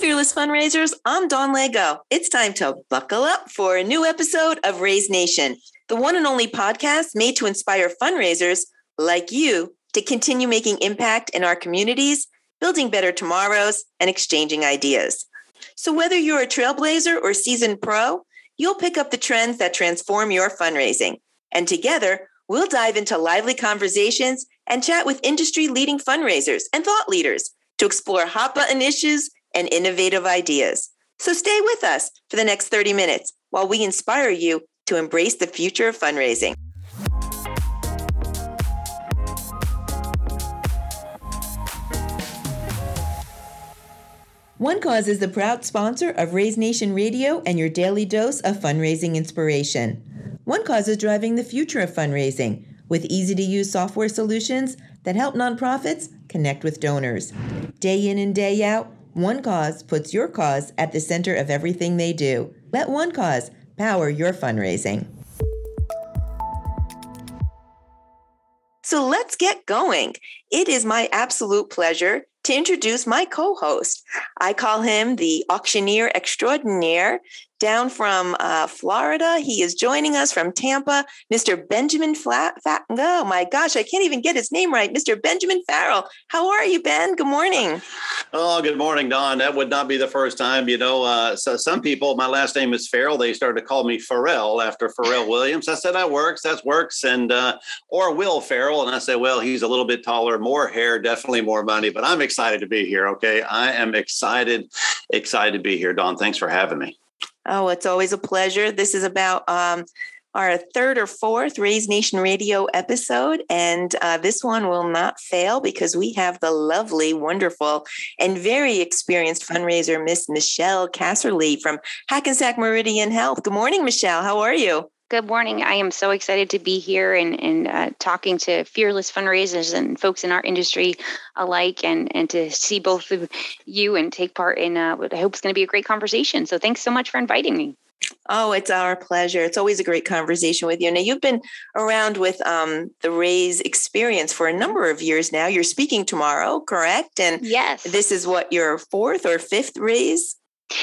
Fearless Fundraisers, I'm Dawn Lego. It's time to buckle up for a new episode of Raise Nation, the one and only podcast made to inspire fundraisers like you to continue making impact in our communities, building better tomorrows, and exchanging ideas. So, whether you're a trailblazer or seasoned pro, you'll pick up the trends that transform your fundraising. And together, we'll dive into lively conversations and chat with industry leading fundraisers and thought leaders to explore hot button issues and innovative ideas. So stay with us for the next 30 minutes while we inspire you to embrace the future of fundraising. One Cause is the proud sponsor of Raise Nation Radio and your daily dose of fundraising inspiration. One Cause is driving the future of fundraising with easy to use software solutions that help nonprofits connect with donors. Day in and day out, one Cause puts your cause at the center of everything they do. Let One Cause power your fundraising. So let's get going. It is my absolute pleasure to introduce my co host. I call him the auctioneer extraordinaire down from uh, Florida. He is joining us from Tampa, Mr. Benjamin Flat. Fat, oh my gosh, I can't even get his name right. Mr. Benjamin Farrell. How are you, Ben? Good morning. Oh, good morning, Dawn. That would not be the first time. You know, uh, so some people, my last name is Farrell. They started to call me Pharrell after Pharrell Williams. I said that works. That works. And uh, or Will Ferrell, and I said, well, he's a little bit taller, more hair, definitely more money. But I'm excited to be here. Okay, I am excited, excited to be here, Dawn. Thanks for having me. Oh, it's always a pleasure. This is about um, our third or fourth Raise Nation Radio episode. And uh, this one will not fail because we have the lovely, wonderful, and very experienced fundraiser, Miss Michelle Casserly from Hackensack Meridian Health. Good morning, Michelle. How are you? Good morning. I am so excited to be here and, and uh, talking to fearless fundraisers and folks in our industry alike, and, and to see both of you and take part in uh, what I hope is going to be a great conversation. So, thanks so much for inviting me. Oh, it's our pleasure. It's always a great conversation with you. Now, you've been around with um, the Raise experience for a number of years now. You're speaking tomorrow, correct? And yes, this is what your fourth or fifth Raise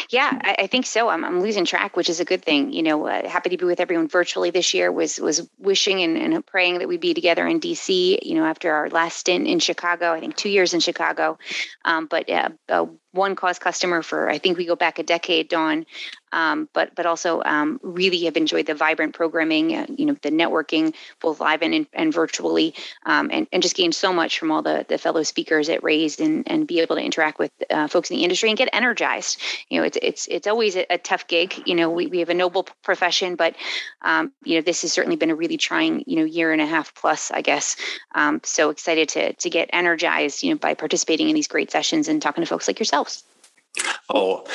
yeah, I, I, think so. I'm, I'm losing track, which is a good thing. You know, uh, happy to be with everyone virtually this year. Was was wishing and, and praying that we'd be together in DC. You know, after our last stint in Chicago, I think two years in Chicago. Um, but yeah, uh, one cause customer for I think we go back a decade, Dawn. Um, but but also um, really have enjoyed the vibrant programming, uh, you know, the networking both live and and virtually, um, and and just gained so much from all the the fellow speakers at Raise and and be able to interact with uh, folks in the industry and get energized. You know, it's it's it's always a, a tough gig. You know, we we have a noble profession, but um, you know, this has certainly been a really trying you know year and a half plus, I guess. Um, so excited to to get energized, you know, by participating in these great sessions and talking to folks like yourselves. Oh,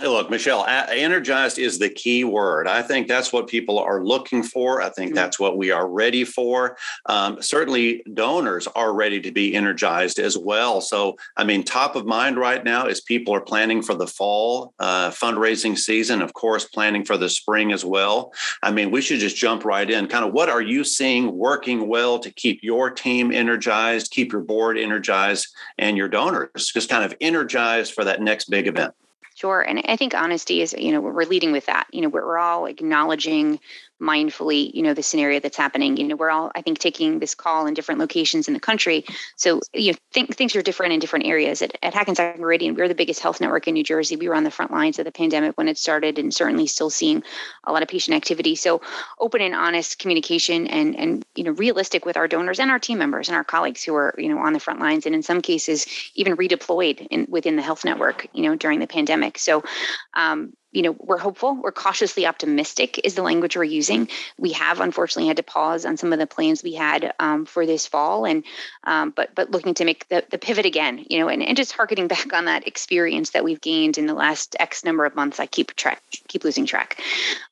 Look, Michelle, energized is the key word. I think that's what people are looking for. I think mm-hmm. that's what we are ready for. Um, certainly, donors are ready to be energized as well. So, I mean, top of mind right now is people are planning for the fall uh, fundraising season, of course, planning for the spring as well. I mean, we should just jump right in. Kind of what are you seeing working well to keep your team energized, keep your board energized, and your donors just kind of energized for that next big event? Sure. And I think honesty is, you know, we're leading with that. You know, we're all acknowledging mindfully, you know, the scenario that's happening. You know, we're all, I think, taking this call in different locations in the country. So, you know, think, things are different in different areas. At, at Hackensack Meridian, we're the biggest health network in New Jersey. We were on the front lines of the pandemic when it started and certainly still seeing a lot of patient activity. So open and honest communication and, and, you know, realistic with our donors and our team members and our colleagues who are, you know, on the front lines and in some cases even redeployed in, within the health network, you know, during the pandemic. So, um, you know we're hopeful we're cautiously optimistic is the language we're using. We have unfortunately had to pause on some of the plans we had um, for this fall and um, but but looking to make the, the pivot again you know and, and just harkening back on that experience that we've gained in the last x number of months i keep track keep losing track.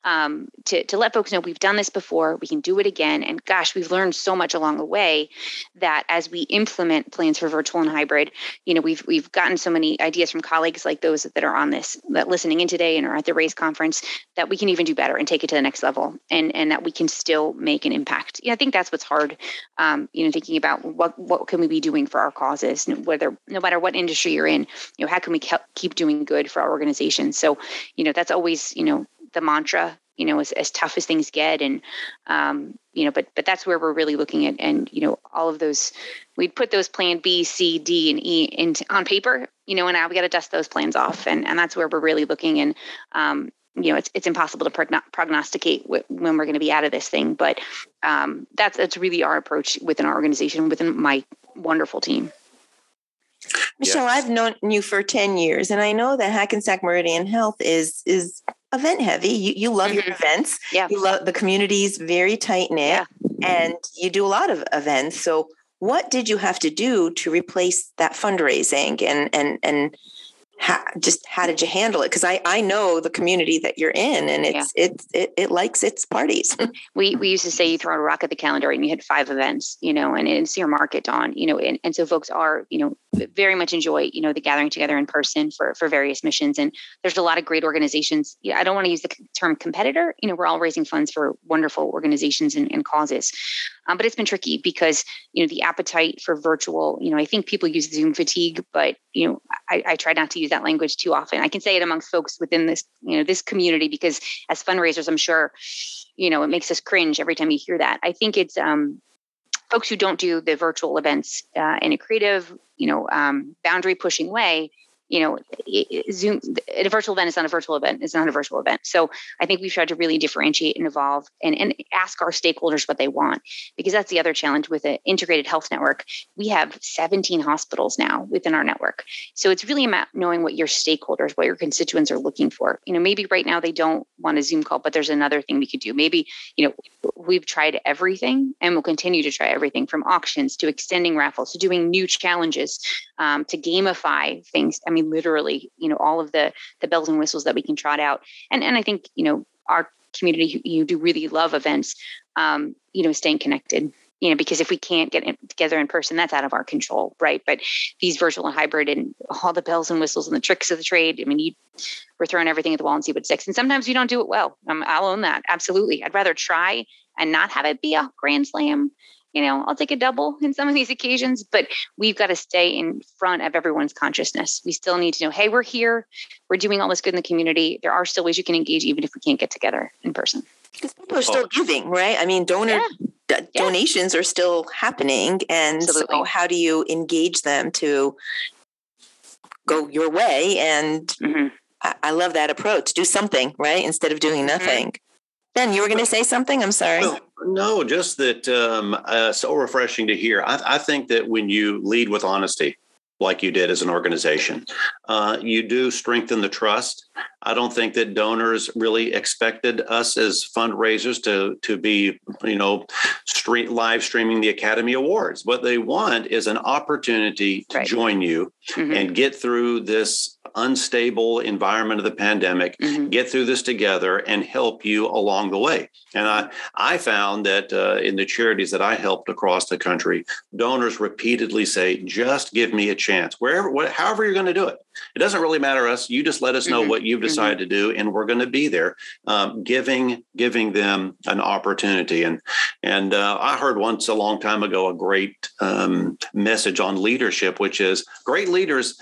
Um, to, to let folks know we've done this before we can do it again and gosh we've learned so much along the way that as we implement plans for virtual and hybrid you know we've we've gotten so many ideas from colleagues like those that are on this that listening in today and or at the Raise conference that we can even do better and take it to the next level and and that we can still make an impact. Yeah i think that's what's hard um, you know thinking about what what can we be doing for our causes whether no matter what industry you're in you know how can we keep doing good for our organization? So you know that's always you know the mantra you know as, as tough as things get. And um, you know but but that's where we're really looking at and you know all of those we'd put those plan b c d and e into on paper you know and now we got to dust those plans off. And and that's where we're really looking. And um, you know it's, it's impossible to progn- prognosticate when we're going to be out of this thing. But um, that's that's really our approach within our organization within my wonderful team. Michelle, yes. I've known you for 10 years and I know that Hackensack Meridian Health is is event heavy. You you love mm-hmm. your events. Yeah. You love the community's very tight knit yeah. and you do a lot of events. So what did you have to do to replace that fundraising and and and how, just how did you handle it? Because I, I know the community that you're in, and it's yeah. it, it it likes its parties. we we used to say you throw a rock at the calendar and you hit five events, you know, and it's your market on, you know, and, and so folks are you know very much enjoy you know the gathering together in person for for various missions, and there's a lot of great organizations. I don't want to use the term competitor, you know, we're all raising funds for wonderful organizations and, and causes, um, but it's been tricky because you know the appetite for virtual, you know, I think people use Zoom fatigue, but you know I, I try not to use use that language too often. I can say it amongst folks within this, you know, this community because as fundraisers, I'm sure, you know, it makes us cringe every time you hear that. I think it's um, folks who don't do the virtual events uh, in a creative, you know, um, boundary pushing way you know, Zoom, a virtual event is not a virtual event. It's not a virtual event. So I think we've tried to really differentiate and evolve and, and ask our stakeholders what they want, because that's the other challenge with an integrated health network. We have 17 hospitals now within our network. So it's really about knowing what your stakeholders, what your constituents are looking for. You know, maybe right now they don't want a Zoom call, but there's another thing we could do. Maybe, you know, we've tried everything and we'll continue to try everything from auctions to extending raffles to doing new challenges um, to gamify things. I mean, literally, you know, all of the the bells and whistles that we can trot out. And and I think, you know, our community, you do really love events, um, you know, staying connected you know because if we can't get in, together in person that's out of our control right? But these virtual and hybrid and all the bells and whistles and the tricks of the trade i mean you we're throwing everything at the wall and see what sticks. And sometimes you don't do it well. Um, i'll own that. Absolutely. I'd rather try and not have it be a grand slam you know, I'll take a double in some of these occasions, but we've got to stay in front of everyone's consciousness. We still need to know, hey, we're here, we're doing all this good in the community. There are still ways you can engage, even if we can't get together in person. Because people are still giving, right? I mean, donor yeah. d- donations are still happening, and Absolutely. so how do you engage them to go your way? And mm-hmm. I-, I, love that approach. Do something, right, instead of doing mm-hmm. nothing. Mm-hmm. Ben, you were going to say something. I'm sorry. Well, no, just that um, uh, so refreshing to hear. I, I, think that when you lead with honesty, like you did as an organization, uh, you do strengthen the trust. I don't think that donors really expected us as fundraisers to to be, you know, stream, live streaming the Academy Awards. What they want is an opportunity to right. join you mm-hmm. and get through this unstable environment of the pandemic, mm-hmm. get through this together and help you along the way. And I, I found that uh, in the charities that I helped across the country, donors repeatedly say, just give me a chance, wherever, what, however you're going to do it. It doesn't really matter us. You just let us know mm-hmm. what you've mm-hmm. decided mm-hmm. to do, and we're going to be there, um, giving giving them an opportunity. And and uh, I heard once a long time ago a great um, message on leadership, which is great leaders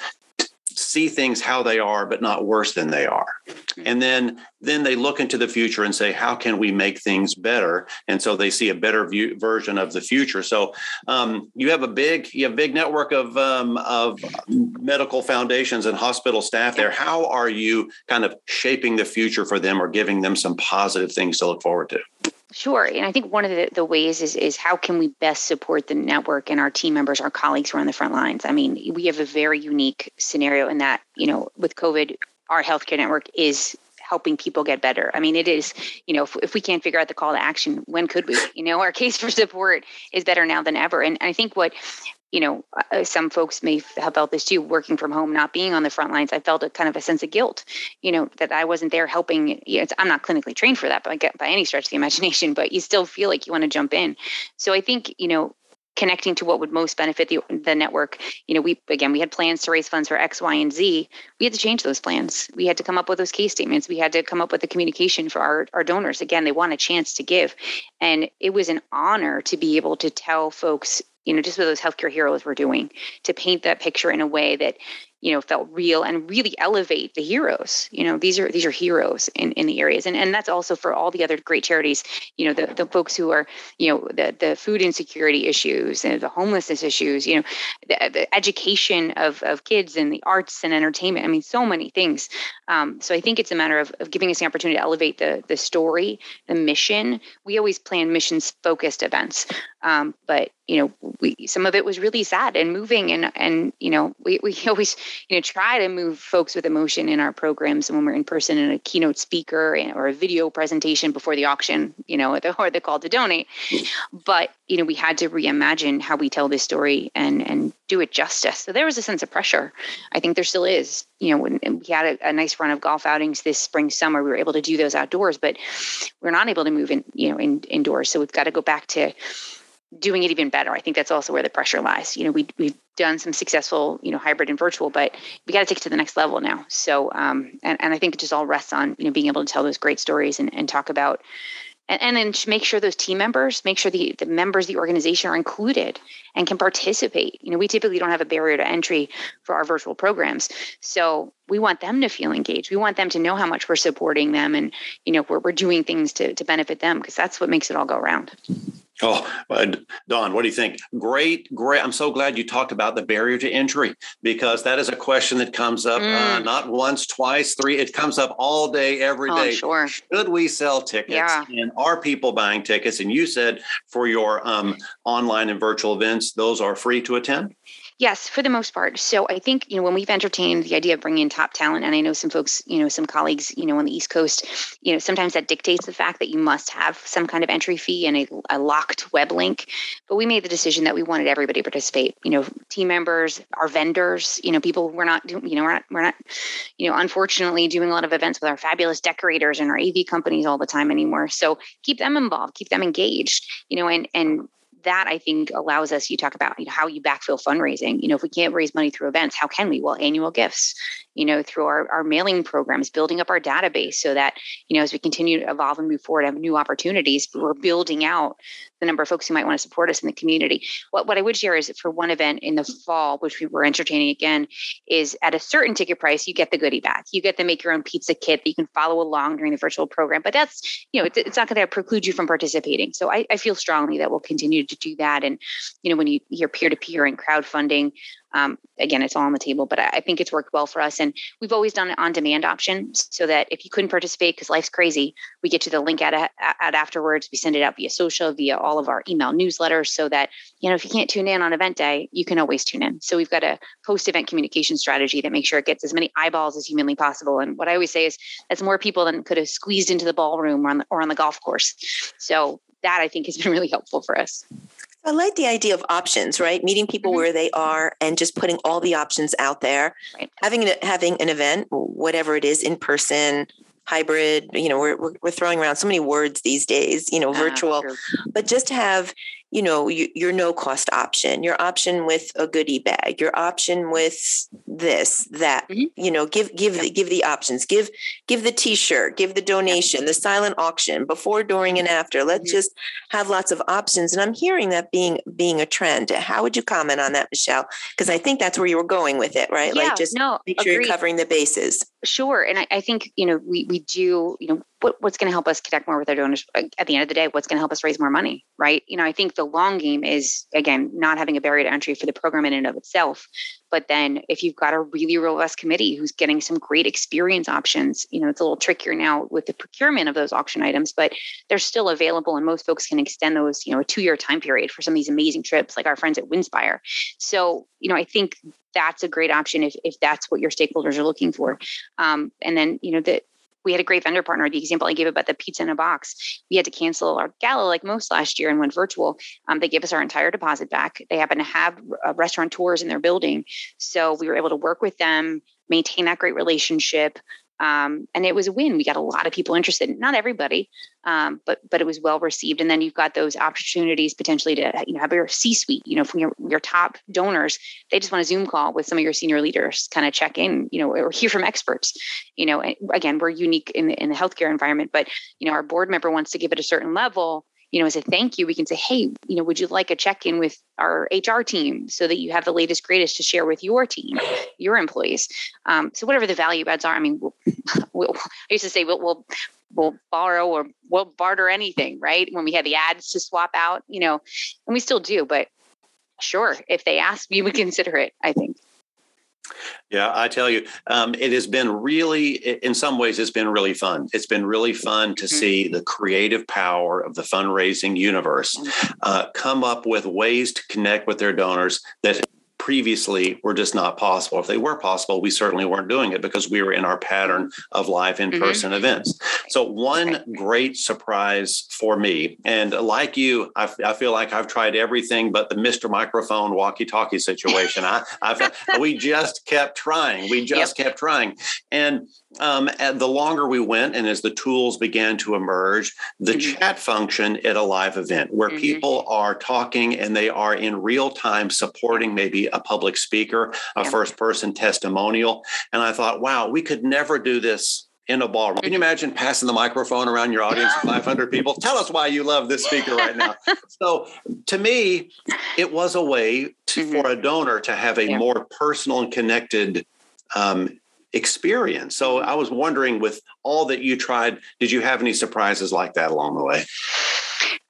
see things how they are but not worse than they are. Mm-hmm. and then then they look into the future and say how can we make things better? And so they see a better view, version of the future. So um, you have a big you have a big network of um, of medical foundations and hospital staff there. How are you kind of shaping the future for them or giving them some positive things to look forward to Sure. And I think one of the, the ways is, is how can we best support the network and our team members, our colleagues who are on the front lines? I mean, we have a very unique scenario in that, you know, with COVID, our healthcare network is helping people get better. I mean, it is, you know, if, if, we can't figure out the call to action, when could we? You know, our case for support is better now than ever. And I think what you know, uh, some folks may have felt this too, working from home, not being on the front lines. I felt a kind of a sense of guilt, you know, that I wasn't there helping. You know, I'm not clinically trained for that, but by any stretch of the imagination, but you still feel like you want to jump in. So I think, you know, connecting to what would most benefit the, the network you know we again we had plans to raise funds for x y and z we had to change those plans we had to come up with those case statements we had to come up with the communication for our, our donors again they want a chance to give and it was an honor to be able to tell folks you know just what those healthcare heroes were doing to paint that picture in a way that you know felt real and really elevate the heroes. You know these are these are heroes in, in the areas. And and that's also for all the other great charities you know the, the folks who are you know the the food insecurity issues and the homelessness issues you know the, the education of of kids and the arts and entertainment. I mean so many things. Um, so i think it's a matter of, of giving us the opportunity to elevate the the story the mission. We always plan missions focused events. Um, but you know we some of it was really sad and moving and and you know we, we always you know try to move folks with emotion in our programs when we're in person in a keynote speaker and, or a video presentation before the auction you know or the, or the call to donate. But you know we had to reimagine how we tell this story and and do it justice. So there was a sense of pressure. I think there still is you know when we had a, a nice run of golf outings this spring summer. We were able to do those outdoors but we're not able to move in you know in, indoors. So we've got to go back to doing it even better. I think that's also where the pressure lies. You know, we we've done some successful, you know, hybrid and virtual, but we got to take it to the next level now. So, um, and, and I think it just all rests on, you know, being able to tell those great stories and, and talk about, and, and then make sure those team members, make sure the, the members of the organization are included and can participate. You know, we typically don't have a barrier to entry for our virtual programs. So we want them to feel engaged. We want them to know how much we're supporting them and, you know, we're, we're doing things to, to benefit them because that's what makes it all go around. Oh, Dawn, what do you think? Great, great. I'm so glad you talked about the barrier to entry because that is a question that comes up uh, mm. uh, not once, twice, three. It comes up all day, every oh, day. Sure. Should we sell tickets? Yeah. And are people buying tickets? And you said for your um, online and virtual events, those are free to attend? Yes, for the most part. So I think, you know, when we've entertained the idea of bringing in top talent, and I know some folks, you know, some colleagues, you know, on the East Coast, you know, sometimes that dictates the fact that you must have some kind of entry fee and a, a locked web link. But we made the decision that we wanted everybody to participate, you know, team members, our vendors, you know, people we're not doing, you know, we're not, we're not, you know, unfortunately doing a lot of events with our fabulous decorators and our AV companies all the time anymore. So keep them involved, keep them engaged, you know, and, and that I think allows us, you talk about you know, how you backfill fundraising. You know, if we can't raise money through events, how can we? Well, annual gifts, you know, through our, our mailing programs, building up our database so that, you know, as we continue to evolve and move forward, and have new opportunities, we're building out the number of folks who might want to support us in the community. What, what I would share is for one event in the fall, which we were entertaining again, is at a certain ticket price, you get the goodie bag. You get the make your own pizza kit that you can follow along during the virtual program. But that's, you know, it's, it's not going to preclude you from participating. So I, I feel strongly that we'll continue to do that. And, you know, when you hear peer to peer and crowdfunding, um, again, it's all on the table, but I think it's worked well for us. And we've always done an on demand option so that if you couldn't participate because life's crazy, we get you the link at, at afterwards. We send it out via social, via all of our email newsletters so that, you know, if you can't tune in on event day, you can always tune in. So we've got a post event communication strategy that makes sure it gets as many eyeballs as humanly possible. And what I always say is that's more people than could have squeezed into the ballroom or on the, or on the golf course. So that I think has been really helpful for us. I like the idea of options, right? Meeting people mm-hmm. where they are and just putting all the options out there. Right. Having having an event, whatever it is, in person, hybrid. You know, we're we're throwing around so many words these days. You know, ah, virtual, but just to have you know your no cost option your option with a goodie bag your option with this that mm-hmm. you know give give the, give the options. Give give the t-shirt give the donation the silent auction before during and after. Let's mm-hmm. just have lots of options. And i'm hearing that being being a trend. How would you comment on that michelle? Because i think that's where you were going with it right? Yeah, like just no, make sure agreed. you're covering the bases. Sure. And I, I think you know we we do you know what, what's going to help us connect more with our donors at the end of the day what's going to help us raise more money right? You know i think the long game is again not having a barrier to entry for the program in and of itself but then if you've got a really robust committee who's getting some great experience options you know it's a little trickier now with the procurement of those auction items but they're still available and most folks can extend those you know a two year time period for some of these amazing trips like our friends at winspire so you know i think that's a great option if, if that's what your stakeholders are looking for. Um, and then you know that we had a great vendor partner. The example I gave about the pizza in a box, we had to cancel our gala like most last year and went virtual. Um, they gave us our entire deposit back. They happen to have uh, restaurant tours in their building, so we were able to work with them, maintain that great relationship, Um, and it was a win. We got a lot of people interested. Not everybody, um, but but it was well received. And then you've got those opportunities potentially to you know have your C-suite. You know, from your your top donors, they just want a Zoom call with some of your senior leaders, kind of check in. You know, or hear from experts. You know, again, we're unique in in the healthcare environment, but you know, our board member wants to give it a certain level you know, as a thank you, we can say, hey, you know, would you like a check in with our HR team so that you have the latest, greatest to share with your team, your employees? Um, so whatever the value adds are, I mean, we'll, we'll, I used to say we'll, we'll we'll borrow or we'll barter anything, right? When we had the ads to swap out, you know, and we still do, but sure, if they ask, we would consider it, I think. Yeah, I tell you, um, it has been really, in some ways, it's been really fun. It's been really fun to mm-hmm. see the creative power of the fundraising universe mm-hmm. uh, come up with ways to connect with their donors that previously were just not possible. If they were possible, we certainly weren't doing it because we were in our pattern of live in person mm-hmm. events. So, one great surprise for me, and like you, I, I, feel like I've tried everything but the Mr. Microphone walkie talkie situation. I, I've, we just kept trying. We just yep. kept trying. And um, the longer we went and as the tools began to emerge, the mm-hmm. chat function at a live event where mm-hmm. people are talking and they are in real time supporting maybe a public speaker, a yeah. first person testimonial. And I thought, wow, we could never do this in a ballroom. Can you mm-hmm. imagine passing the microphone around your audience of 500 people? Tell us why you love this speaker right now. so, to me, it was a way to, mm-hmm. for a donor to have a yeah. more personal and connected um, experience. So I was wondering, with all that you tried, did you have any surprises like that along the way?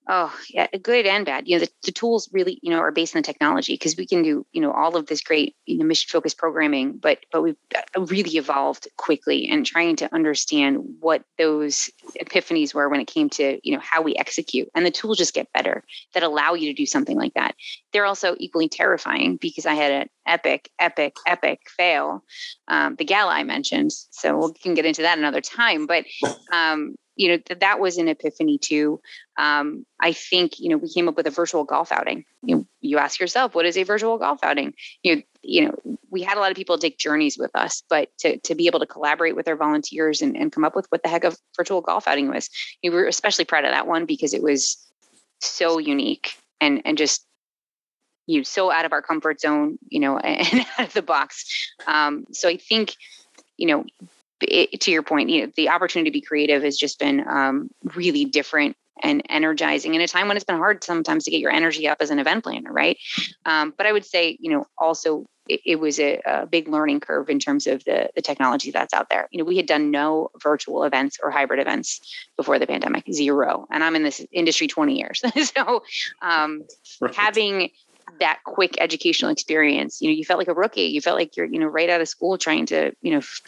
Oh, yeah, good and bad. You know, the, the tools really, you know, are based on the technology because we can do, you know, all of this great, you know, mission focused programming, but but we've uh, really evolved quickly and trying to understand what those epiphanies were when it came to, you know, how we execute. And the tools just get better that allow you to do something like that. They're also equally terrifying because I had an epic, epic, epic fail. Um, the gala I mentioned, so we can get into that another time. But um, you know that that was an epiphany too. Um, i think you know we came up with a virtual golf outing. You know, you ask yourself what is a virtual golf outing? You know, you know we had a lot of people take journeys with us but to, to be able to collaborate with our volunteers and, and come up with what the heck a virtual golf outing was we were especially proud of that one because it was so unique and and just you know, so out of our comfort zone you know and out of the box. Um, so i think you know it, to your point, you know, the opportunity to be creative has just been um, really different and energizing in a time when it's been hard sometimes to get your energy up as an event planner, right? Um, but I would say, you know, also it, it was a, a, big learning curve in terms of the, the technology that's out there. You know, we had done no virtual events or hybrid events before the pandemic, zero. And I'm in this industry 20 years. so um, right. having that quick educational experience. You know you felt like a rookie. You felt like you're you know right out of school trying to you know f-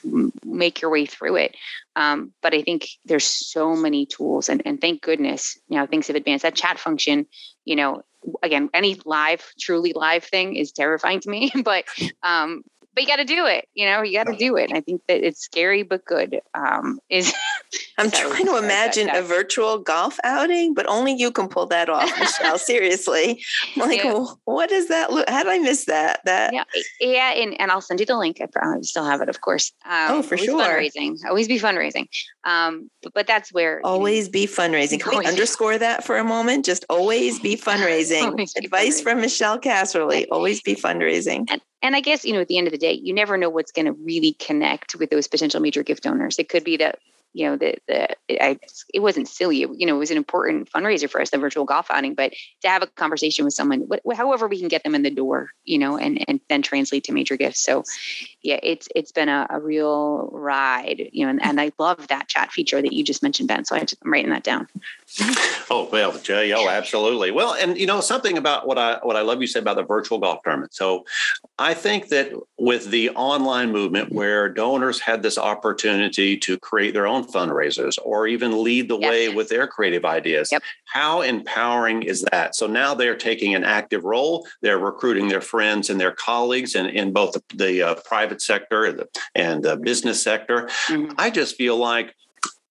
make your way through it. Um, but i think there's so many tools and, and thank goodness you know things have advanced. That chat function you know again any live truly live thing is terrifying to me but um, but you got to do it. You know, you got to do it. And I think that it's scary but good. Um, is I'm trying to imagine a virtual golf outing, but only you can pull that off, Michelle. Seriously, like, yeah. what does that look? How did I miss that? That yeah, yeah, and, and I'll send you the link. I probably still have it, of course. Um, oh, for sure. Fundraising, always be fundraising. Um, but, but that's where always you know, be fundraising. Can we underscore that for a moment? Just always be fundraising. always be Advice fundraising. from Michelle Casserly: Always be fundraising. And, and I guess, you know, at the end of the day, you never know what's going to really connect with those potential major gift donors. It could be that you know, the, the, I, it wasn't silly. You know, it was an important fundraiser for us, the virtual golf outing, but to have a conversation with someone, wh- however we can get them in the door, you know, and, and then translate to major gifts. So yeah, it's, it's been a, a real ride, you know, and, and I love that chat feature that you just mentioned, Ben. So I just, I'm writing that down. oh, well, Jay, oh, absolutely. Well, and you know, something about what I, what I love you said about the virtual golf tournament. So I think that with the online movement where donors had this opportunity to create their own fundraisers or even lead the yep. way with their creative ideas. Yep. How empowering is that? So now they're taking an active role. They're recruiting their friends and their colleagues in, in both the, the uh, private sector and the, and the business sector. Mm-hmm. I just feel like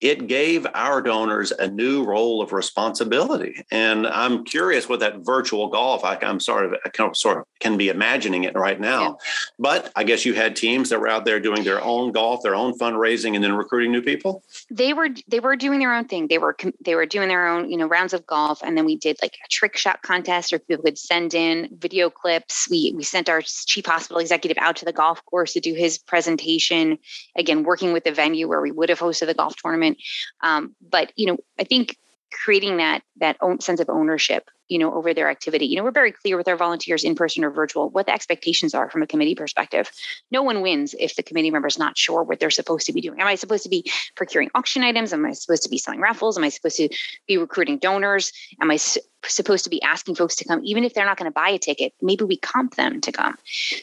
it gave our donors a new role of responsibility. And I'm curious with that virtual golf. I, am sort of, I can, sort of can be imagining it right now. Yeah. But I guess you had teams that were out there doing their own golf, their own fundraising, and then recruiting new people. They were they were doing their own thing. They were they were doing their own you know rounds of golf, and then we did like a trick shot contest, or people could send in video clips. We we sent our chief hospital executive out to the golf course to do his presentation. Again, working with the venue where we would have hosted the golf tournament. Um, but you know, I think creating that that own sense of ownership you know over their activity you know we're very clear with our volunteers in person or virtual what the expectations are from a committee perspective. No one wins if the committee member is not sure what they're supposed to be doing. Am i supposed to be procuring auction items? Am i supposed to be selling raffles? Am i supposed to be recruiting donors? Am i su- supposed to be asking folks to come even if they're not going to buy a ticket maybe we comp them to come.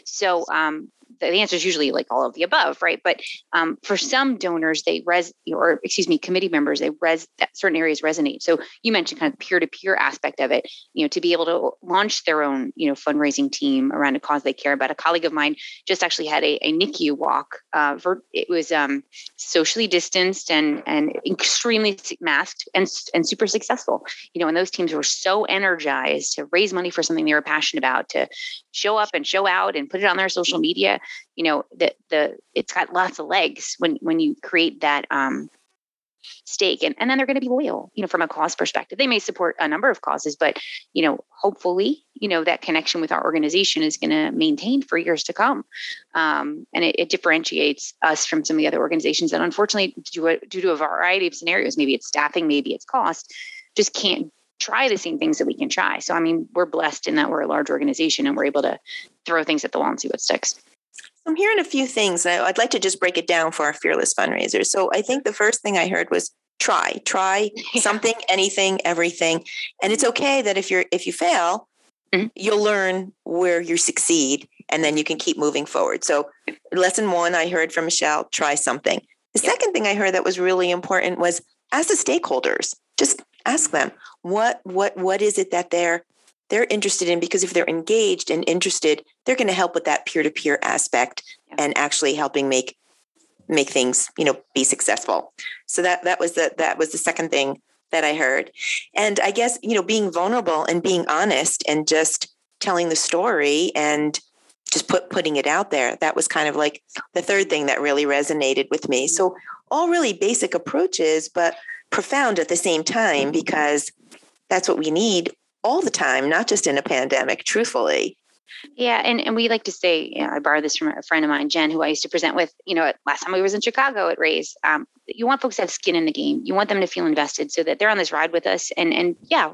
So um, the answer is usually like all of the above, right? But um, for some donors, they res or excuse me, committee members, they res that certain areas resonate. So you mentioned kind of peer to peer aspect of it. You know, to be able to launch their own you know fundraising team around a cause they care about. A colleague of mine just actually had a, a NICU walk. Uh, it was um, socially distanced and and extremely masked and and super successful. You know, and those teams were so energized to raise money for something they were passionate about, to show up and show out and put it on their social media you know the the it's got lots of legs when when you create that um stake. And, and then they're going to be loyal you know from a cause perspective. They may support a number of causes but you know hopefully you know that connection with our organization is going to maintain for years to come. Um, and it, it, differentiates us from some of the other organizations that unfortunately due, due to a variety of scenarios maybe it's staffing maybe it's cost just can't try the same things that we can try. So i mean we're blessed in that we're a large organization and we're able to throw things at the wall and see what sticks I'm hearing a few things. I'd like to just break it down for our fearless fundraisers. So I think the first thing I heard was try, try yeah. something, anything, everything. And it's okay that if you're if you fail, mm-hmm. you'll learn where you succeed and then you can keep moving forward. So lesson one I heard from Michelle, try something. The yeah. second thing I heard that was really important was ask the stakeholders. Just ask them what what what is it that they're they're interested in because if they're engaged and interested, they're going to help with that peer-to-peer aspect yeah. and actually helping make make things, you know, be successful. So that that was the that was the second thing that I heard. And I guess, you know, being vulnerable and being honest and just telling the story and just put putting it out there. That was kind of like the third thing that really resonated with me. So all really basic approaches, but profound at the same time mm-hmm. because that's what we need all the time, not just in a pandemic, truthfully. Yeah, and, and we like to say, you know, I borrowed this from a friend of mine, Jen, who I used to present with, you know, last time we was in Chicago at Raise. Um, you want folks to have skin in the game. You want them to feel invested so that they're on this ride with us. And and yeah,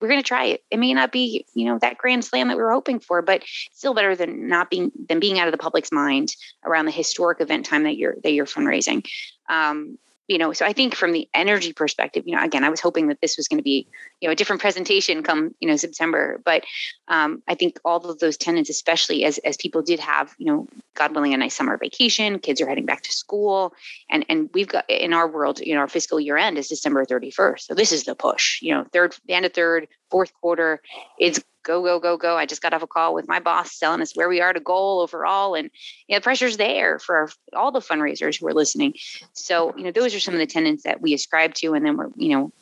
we're going to try it. It may not be, you know, that grand slam that we were hoping for, but still better than not being than being out of the public's mind around the historic event time that you're that you're fundraising. Um, you know so i think from the energy perspective you know again i was hoping that this was going to be you know a different presentation come you know september but um, i think all of those tenants especially as as people did have you know god willing a nice summer vacation kids are heading back to school and and we've got in our world you know our fiscal year end is december 31st so this is the push you know third the end of third fourth quarter it's go, go, go, go. I just got off a call with my boss telling us where we are to goal overall. And you know, the pressure's there for our, all the fundraisers who are listening. So, you know, those are some of the tenants that we ascribe to. And then we're, you know,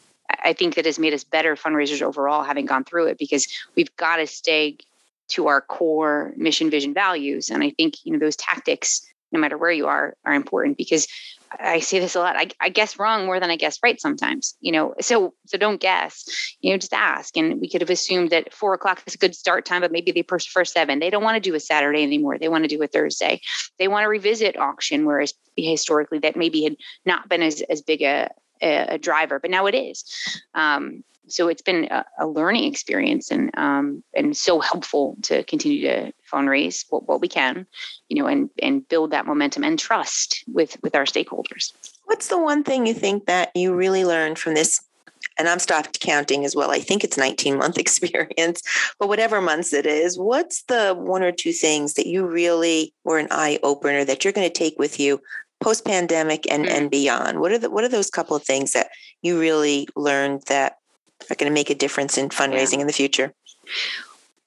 I think that has made us better fundraisers overall, having gone through it, because we've got to stay to our core mission, vision, values. And I think, you know, those tactics, no matter where you are, are important because I say this a lot. I, I, guess wrong more than I guess right sometimes, you know. So so don't guess, you know, just ask. And we could have assumed that four o'clock is a good start time, but maybe they prefer seven. They don't want to do a Saturday anymore. They want to do a Thursday. They want to revisit auction, whereas historically that maybe had not been as as big a a, driver, but now it is. Um, so it's been a, a learning experience and um, and so helpful to continue to fundraise what, what we can, you know, and and build that momentum and trust with with our stakeholders. What's the one thing you think that you really learned from this? And I'm stopped counting as well. I think it's 19 month experience, but whatever months it is, what's the one or two things that you really were an eye opener that you're going to take with you post pandemic and, mm-hmm. and beyond? What are the what are those couple of things that you really learned that are going to make a difference in fundraising yeah. in the future?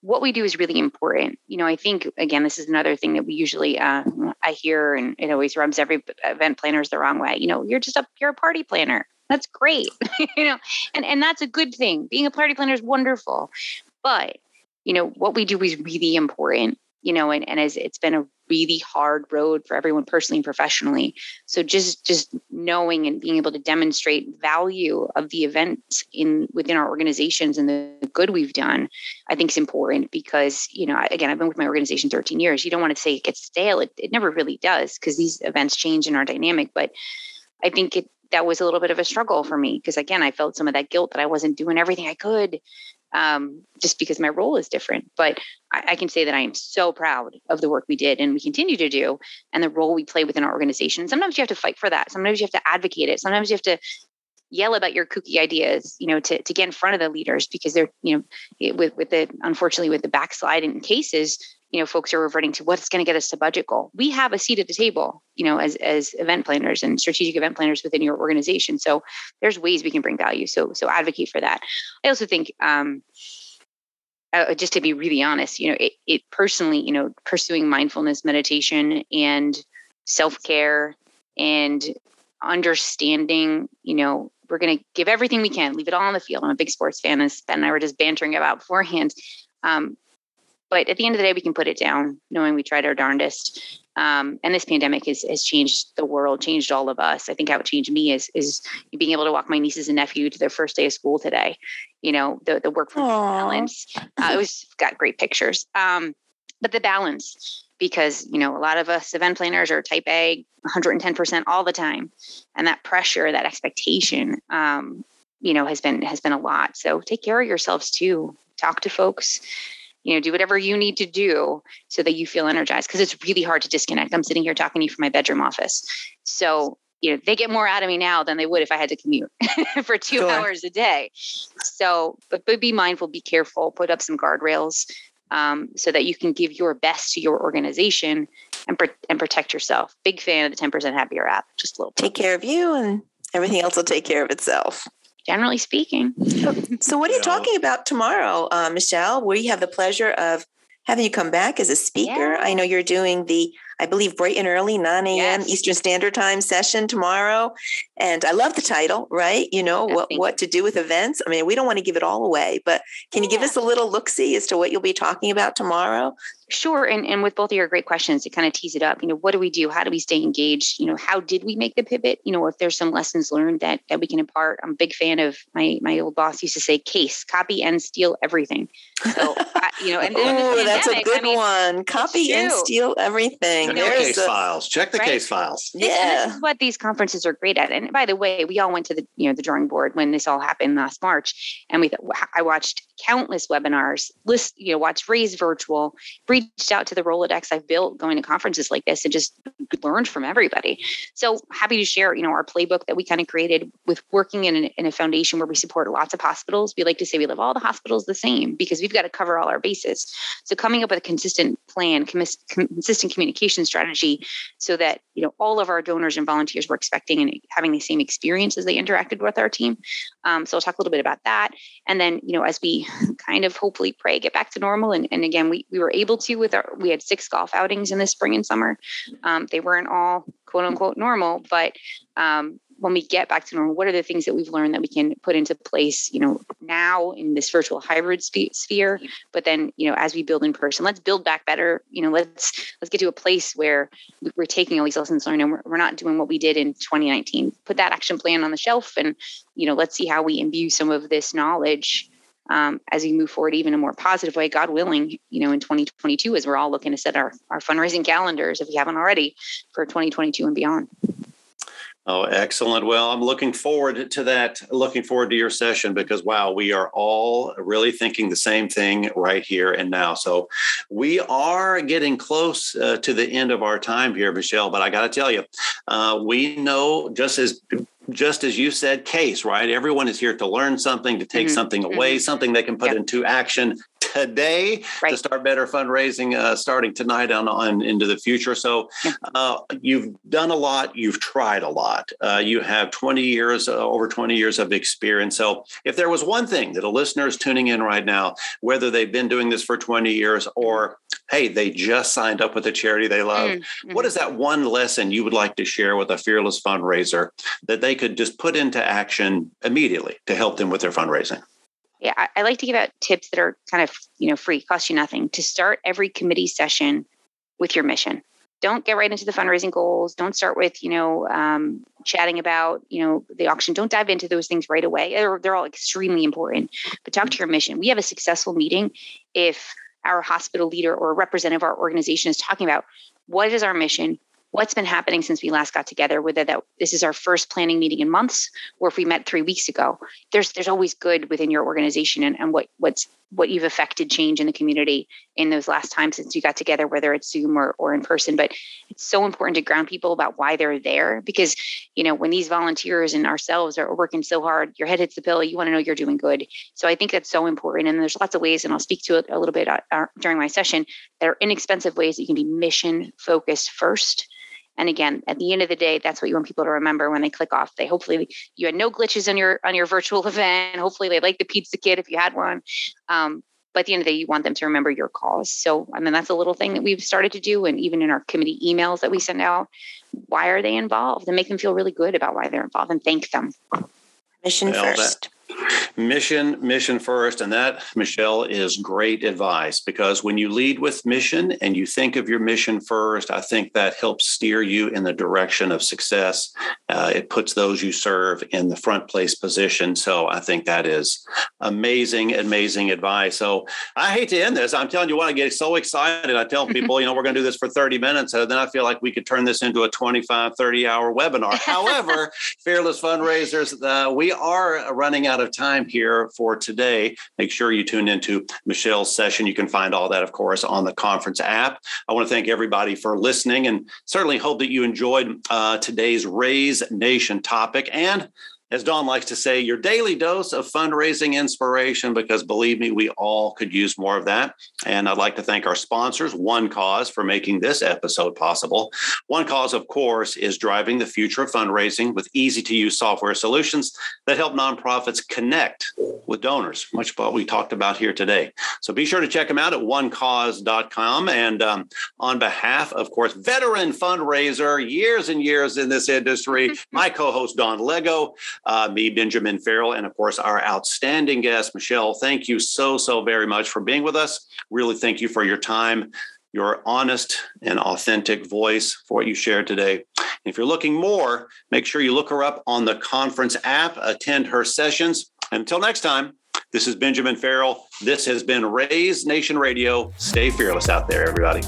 what we do is really important. You know, I think again, this is another thing that we usually uh, I hear, and it always rubs every event planners the wrong way. You know, you're just a you're a party planner. That's great, you know, and and that's a good thing. Being a party planner is wonderful, but you know what we do is really important. You know, and and as it's been a really hard road for everyone personally and professionally. So just just knowing and being able to demonstrate value of the event in within our organizations and the good we've done i think is important because you know again i've been with my organization 13 years. You don't want to say it gets stale. It, it never really does because these events change in our dynamic but i think it that was a little bit of a struggle for me because again i felt some of that guilt that i wasn't doing everything i could um, just because my role is different. But I, I, can say that I am so proud of the work we did and we continue to do and the role we play within our organization. Sometimes you have to fight for that. Sometimes you have to advocate it. Sometimes you have to yell about your kooky ideas, you know, to, to get in front of the leaders because they're, you know, with, with the, unfortunately with the backslide in cases, you know folks are reverting to what's going to get us to budget goal. We have a seat at the table you know as as event planners and strategic event planners within your organization. So there's ways we can bring value. So so advocate for that. I also think um uh, just to be really honest you know it, it personally you know pursuing mindfulness meditation and self-care and understanding you know we're going to give everything we can leave it all on the field. I'm a big sports fan as ben and i were just bantering about beforehand. Um, but at the end of the day, we can put it down knowing we tried our darndest. Um, and this pandemic has, has changed the world, changed all of us. I think how it changed me is is being able to walk my nieces and nephew to their first day of school today. You know, the the work from balance. Uh, it was got great pictures. Um, but the balance, because you know, a lot of us event planners are type A, 110% all the time, and that pressure, that expectation, um, you know, has been has been a lot. So take care of yourselves too. Talk to folks you know do whatever you need to do so that you feel energized because it's really hard to disconnect. I'm sitting here talking to you from my bedroom office. So you know they get more out of me now than they would if i had to commute for two sure. hours a day. So but, but be mindful be careful put up some guardrails um, so that you can give your best to your organization and, pro- and protect yourself. Big fan of the 10% happier app just a little take care of you and everything else will take care of itself generally speaking. so, what are you talking about tomorrow, uh, Michelle? We have the pleasure of having you come back as a speaker. Yeah. I know you're doing the I believe, bright and early, 9 a.m. Yes. Eastern Standard Time session tomorrow. And I love the title, right? You know, what, what to do with events. I mean, we don't want to give it all away, but can you give us a little look see as to what you'll be talking about tomorrow? Sure. And, and with both of your great questions to kind of tease it up, you know, what do we do? How do we stay engaged? You know, how did we make the pivot? You know, if there's some lessons learned that, that we can impart. I'm a big fan of my, my old boss used to say case, copy and steal everything. So, I, you know, and oh, that's a good I mean, one. Copy and steal everything. Check the case a, files. Check the right? case files. Yeah. This is what these conferences are great at. And by the way, we all went to the, you know, the drawing board when this all happened last March. And we thought, I watched countless webinars, list, you know, watched Raise Virtual, reached out to the Rolodex I've built going to conferences like this and just learned from everybody. So happy to share, you know, our playbook that we kind of created with working in, an, in a foundation where we support lots of hospitals. We like to say we live all the hospitals the same because we've got to cover all our bases. So coming up with a consistent plan, consistent communication strategy so that, you know, all of our donors and volunteers were expecting and having the same experience as they interacted with our team. Um, so I'll talk a little bit about that. And then, you know, as we kind of hopefully pray, get back to normal. And, and again, we, we were able to with our, we had six golf outings in the spring and summer. Um, they weren't all quote unquote normal, but um, when we get back to normal, what are the things that we've learned that we can put into place, you know, now in this virtual hybrid spe- sphere, but then, you know, as we build in person, let's build back better, you know, let's, let's get to a place where we're taking all these lessons learned and we're, we're not doing what we did in 2019, put that action plan on the shelf and, you know, let's see how we imbue some of this knowledge um, as we move forward, even a more positive way, God willing, you know, in 2022, as we're all looking to set our, our fundraising calendars, if we haven't already, for 2022 and beyond. Oh, excellent. Well, I'm looking forward to that. Looking forward to your session because, wow, we are all really thinking the same thing right here and now. So, we are getting close uh, to the end of our time here, Michelle. But I got to tell you, uh, we know just as just as you said, case, right? Everyone is here to learn something, to take mm-hmm. something away, mm-hmm. something they can put yep. into action today right. to start better fundraising uh, starting tonight on, on into the future. So uh, you've done a lot, you've tried a lot. Uh, you have 20 years, uh, over 20 years of experience. So if there was one thing that a listener is tuning in right now, whether they've been doing this for 20 years or hey, they just signed up with a charity they love, mm-hmm. what is that one lesson you would like to share with a fearless fundraiser that they could just put into action immediately to help them with their fundraising? yeah, I, I, like to give out tips that are kind of you know free, cost you nothing. To start every committee session with your mission. Don't get right into the fundraising goals. Don't start with you know um, chatting about you know the auction. Don't dive into those things right away. They're, they're all extremely important. But talk to your mission. We have a successful meeting if our hospital leader or representative of our organization is talking about what is our mission? What's been happening since we last got together whether that this is our first planning meeting in months or if we met three weeks ago. There's there's always good within your organization and, and what what's what you've affected change in the community in those last times since you got together whether it's zoom or, or in person but it's so important to ground people about why they're there because you know when these volunteers and ourselves are working so hard your head hits the pillow you want to know you're doing good so i think that's so important and there's lots of ways and i'll speak to it a little bit uh, uh during my session that are inexpensive ways that you can be mission focused first and again, at the end of the day, that's what you want people to remember when they click off. They hopefully you had no glitches on your on your virtual event. Hopefully they like the pizza kit if you had one. Um, but at the end of the day, you want them to remember your cause. So I mean that's a little thing that we've started to do, and even in our committee emails that we send out, why are they involved? And make them feel really good about why they're involved and thank them. Mission first. That- Mission, mission first. And that, Michelle, is great advice because when you lead with mission and you think of your mission first, I think that helps steer you in the direction of success. Uh, it puts those you serve in the front place position. So I think that is amazing, amazing advice. So I hate to end this. I'm telling you what, I get so excited. I tell people, you know, we're going to do this for 30 minutes. And then I feel like we could turn this into a 25, 30 hour webinar. However, Fearless Fundraisers, uh, we are running out of time here for today. Make sure you tune into Michelle's session. You can find all that, of course, on the conference app. I want to thank everybody for listening and certainly hope that you enjoyed uh, today's Raise Nation topic. And as Dawn likes to say, your daily dose of fundraising inspiration, because believe me, we all could use more of that. And I'd like to thank our sponsors, OneCause, for making this episode possible. OneCause, of course, is driving the future of fundraising with easy to use software solutions that help nonprofits connect with donors, much what we talked about here today. So be sure to check them out at onecause.com. And um, on behalf, of course, veteran fundraiser, years and years in this industry, my co host, Dawn Lego uh, me, Benjamin Farrell, and of course, our outstanding guest, Michelle. Thank you so, so very much for being with us. Really, thank you for your time, your honest and authentic voice for what you shared today. if you're looking more, make sure you look her up on the conference app, attend her sessions. Until next time, this is Benjamin Farrell. This has been Raise Nation Radio. Stay fearless out there, everybody.